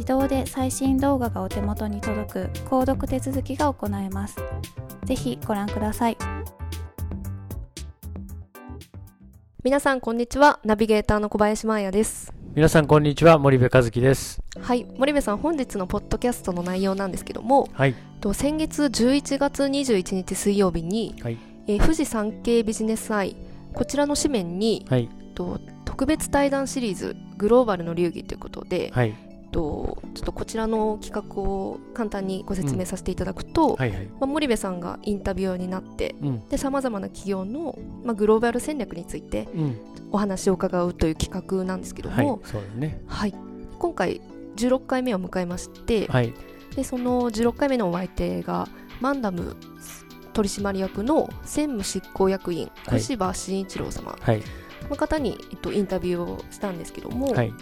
自動で最新動画がお手元に届く購読手続きが行えます。ぜひご覧ください。皆さんこんにちは。ナビゲーターの小林真彩です。皆さんこんにちは。森部和樹です。はい。森部さん本日のポッドキャストの内容なんですけども、はい。と先月11月21日水曜日に、はい。えー富士山系ビジネスアイこちらの紙面に、はい。と特別対談シリーズグローバルの流儀ということで、はいとちょっとこちらの企画を簡単にご説明させていただくと、はいはい。まあ、森部さんがインタビュアーになってさまざまな企業の、まあ、グローバル戦略についてうん。お話を伺うという企画なんですけどはいも、そうだね。はい、今回16回目を迎えまして、はい。でその16回目のお相手がマンダム取締役の専務執行役員はい。小柴慎一郎様はい。の方に、えっと、インタビューをしたんですけども、はい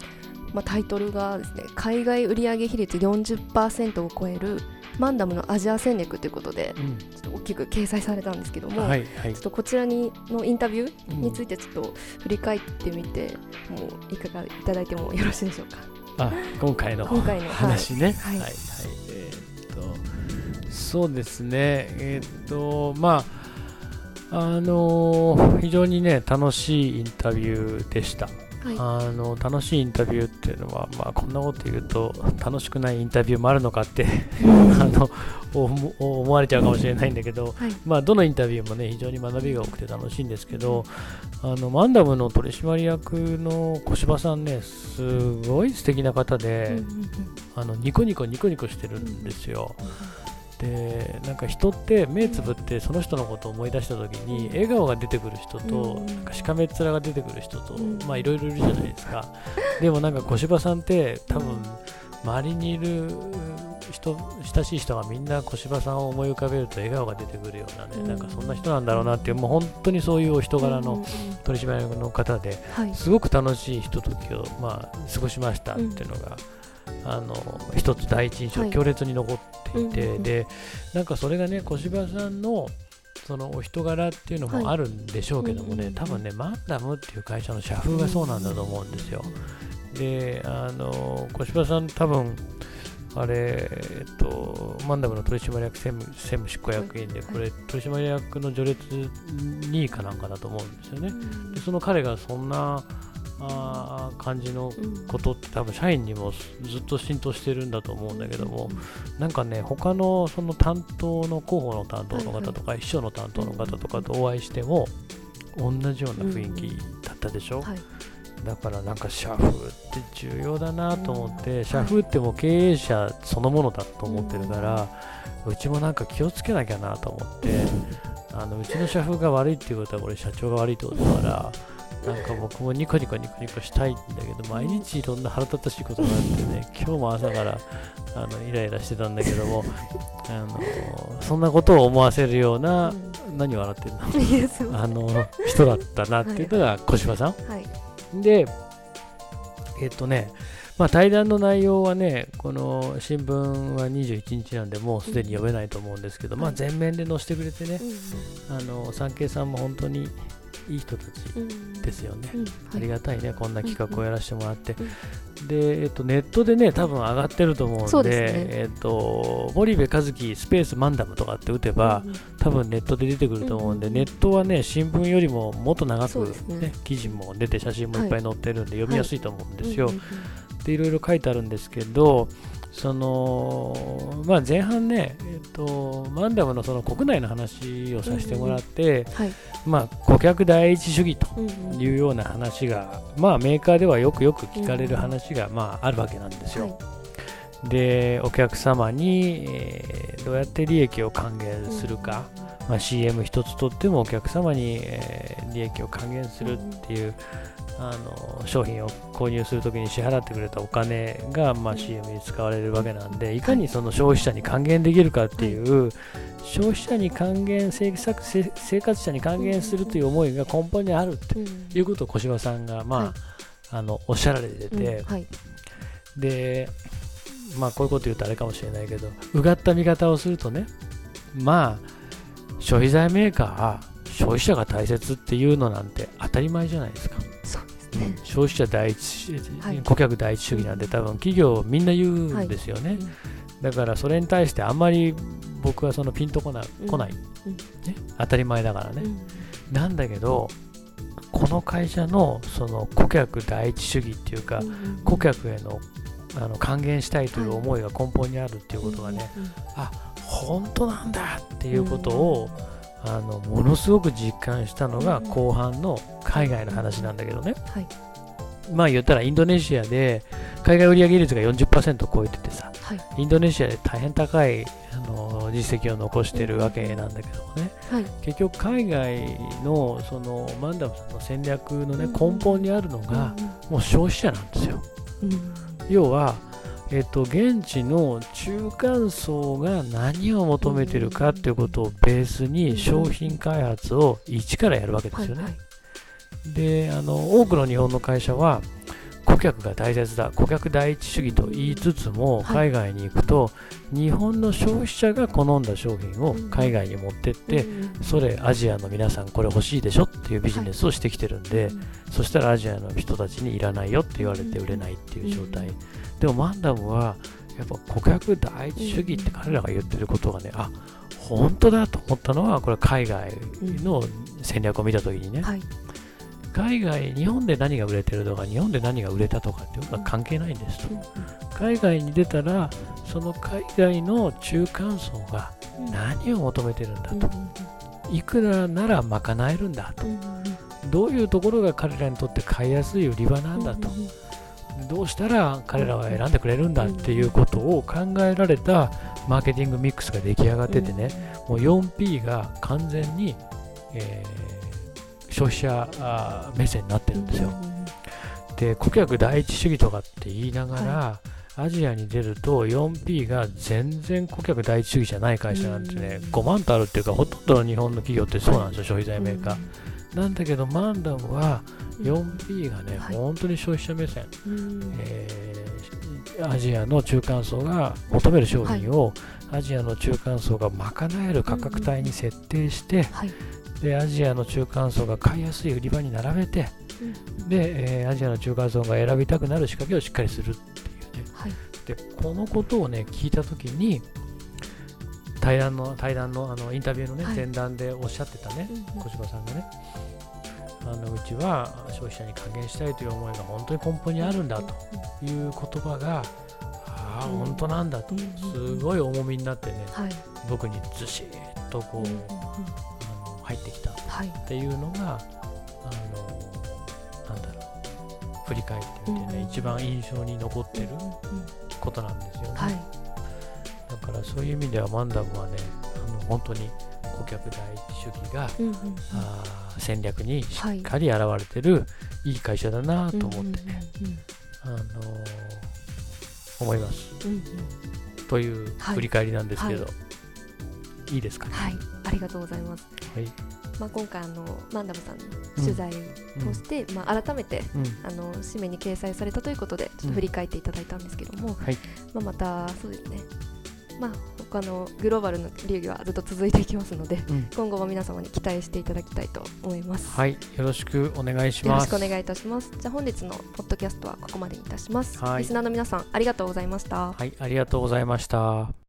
まあ、タイトルがですね海外売上比率40%を超えるマンダムのアジア戦略ということでうん。ちょっと大きく掲載されたんですけども、はいはい。ちょっとこちらにのインタビューうんについてちょっと振り返ってみて、もういかがいただいてもよろしいでしょうか？あ今回の今回の話ね。はい。はいはい。えーっとそうですね。えーっとまああのー非常にね楽しいインタビューでしたはい。あの楽しいインタビューっていうのは、まあ、こんなこと言うと楽しくないインタビューもあるのかって あの思思われちゃうかもしれないんだけど、はい。まあ、どのインタビューもね非常に学びが多くて楽しいんですけどあのマンダムの取締役の小柴さんねすごい素敵な方で、あのニコニコニコニコしてるんですよ。でなんか人って目つぶってその人のことを思い出した時に笑顔が出てくる人と、うん。なんかしかめっ面が出てくる人と、うん。まあいろいろいるじゃないですか。でもなんか小柴さんって多分周りにいる人親しい人がみんな小柴さんを思い浮かべると笑顔が出てくるようなね、うん。なんかそんな人なんだろうなっていうもう本当にそういうお人柄の取締役の方ではい。すごく楽しいひとときを、まあ、過ごしましたっていうのが、あの一つ第一印象、はい。強烈に残っていて、うんうんうん。でなんかそれがね小柴さんのそのお人柄っていうのもあるんでしょうけどもね、はい多分ねマンダムっていう会社の社風がそうなんだと思うんですよ。であの小柴さん多分あれ、えっと、マンダムの取締役専務専務執行役員で、これ、取締役の序列2位かなんかだと思うんですよね。でその彼がそんなあー感じのうんことって多分社員にもずっと浸透してるんだと思うんだけども、なんかね他のその担当の広報の担当の方とか、秘書の担当の方とかとお会いしても同じような雰囲気だったでしょ、はい。だからなんか社風って重要だなと思って、社風ってもう経営者そのものだと思ってるから、うちもなんか気をつけなきゃなと思って、あのうちの社風が悪いっていうことはこれ社長が悪いってことだからなんか僕もニコニコニコニコしたいんだけど毎日いろんな腹立たしいことがあってね 今日も朝からあのイライラしてたんだけども あのそんなことを思わせるような、何笑ってんの？あの人だったなっていうのが小芝さん。はい。で、えっとね、まあ、対談の内容はね、この新聞は21日なんで、もうすでに読めないと思うんですけど、まあ、全面で載せてくれてね、あの産経さんも本当にいい人たちですよね。ありがたいね、こんな企画をやらせてもらって。で、えっと、ネットでね、多分上がってると思うんで、ね。えっと、森部和樹スペースマンダムとかって打てば、多分ネットで出てくると思うんで、うんネットはね、新聞よりももっと長く、ねね、記事も出て、写真もいっぱい載ってるんで、読みやすいと思うんですよ。で、いろいろ書いてあるんですけど、そのまあ、前半ね、えっと、マンダムのその国内の話をさせてもらって、はい。まあ、顧客第一主義とうんうんいうような話が、まあ、メーカーではよくよく聞かれる話が、まあ、あるわけなんですよ。でお客様に、えーどうやって利益を還元するか、まあ、CM 一つとってもお客様に、えー利益を還元するっていう、あの商品を購入するときに支払ってくれたお金が、まあ、CM に使われるわけなんでいかにその消費者に還元できるかっていう、消費者に還元生活生生活者に還元するという思いが根本にあるっていうことを小芝さんが、まあはい。あのおっしゃられてて、はい。で、まあこういうこと言うとあれかもしれないけど、うがった見方をするとね、まあ、消費財メーカーは消費者が大切っていうのなんて当たり前じゃないですか。消費者第一、はい。顧客第一主義なんて多分企業みんな言うんですよね。だからそれに対してあんまり僕はそのピンとこな,、うん。来ない、うん。ね。当たり前だからね。なんだけど、この会社のその顧客第一主義っていうか、顧客へのあの還元したいという思いが根本にあるっていうことがね、本当なんだっていうことを、あのものすごく実感したのがうん。後半の海外の話なんだけどね、はい。まあ言ったらインドネシアで海外売上率が40%を超えててさはい。インドネシアで大変高いあの実績を残してるわけなんだけどもね、はい。結局海外のそのマンダムさんの戦略のねうん。根本にあるのがもう消費者なんですよ。要は、えっと、現地の中間層が何を求めてるかっていうことをベースに商品開発を一からやるわけですよね。であの多くの日本の会社は顧客が大切だ顧客第一主義と言いつつもはい。海外に行くと、日本の消費者が好んだ商品を海外に持ってって、それアジアの皆さんこれ欲しいでしょっていうビジネスをしてきてるんで、そしたらアジアの人たちにいらないよって言われて売れないっていう状態、でもマンダムはやっぱ顧客第一主義って彼らが言ってることがねあ本当だと思ったのはこれ海外の戦略を見た時にね、はい海外日本で何が売れてるとか日本で何が売れたとかっていうのは関係ないんですと海外に出たらその海外の中間層が何を求めてるんだと。いくらなら賄えるんだと。どういうところが彼らにとって買いやすい売り場なんだと。どうしたら彼らは選んでくれるんだっていうことを考えられたマーケティングミックスが出来上がっててね。もう 4P が完全に、えー消費者目線になってるんですよ。で顧客第一主義とかって言いながら、アジアに出ると 4P が全然顧客第一主義じゃない会社なんてね、5万とあるっていうかほとんどの日本の企業ってそうなんですよ消費財メーカー、なんだけどマンダムは 4P がね、はい。本当に消費者目線、えーアジアの中間層が求める商品を、アジアの中間層が賄える価格帯に設定して、はいでアジアの中間層が買いやすい売り場に並べて、で、えーアジアの中間層が選びたくなる仕掛けをしっかりするっていうね。はい。で、このことをね、聞いたときに、対談の、対談のあのインタビューのね、はい。前段でおっしゃってたね、小島さんがね、あのうちは消費者に還元したいという思いが本当に根本にあるんだという言葉が、ああ、うん。本当なんだと、すごい重みになってね、はい。僕にずしっとこう、入ってきた。っはい。ていうのが、あのなんだろ振り返ってみてね、うん一番印象に残ってることなんですよね、はい。だからそういう意味ではマンダムはねあの本当に顧客第一主義が、うんうんあー戦略にしはいっかり現れてる、い、い会社だなと思ってね、うんあのー思います。うんうん。うんというはい。振り返りなんですけど、、はいいですかね？はい。ありがとうございますはい、まあ今回あのマンダムさんの取材をしてまあ改めてうん。あの紙面に掲載されたということでちょっと振り返っていただいたんですけども、はい。まあ、またそうですね。まあ他のグローバルの流儀はずっと続いていきますのでうん。今後も皆様に期待していただきたいと思います、はい、よろしくお願いしよろます。しくお願いいたします。じゃあ本日のポッドキャストはここまでにいたします、はい。リスナーの皆さんありがとうございました。はい、ありがとうございました。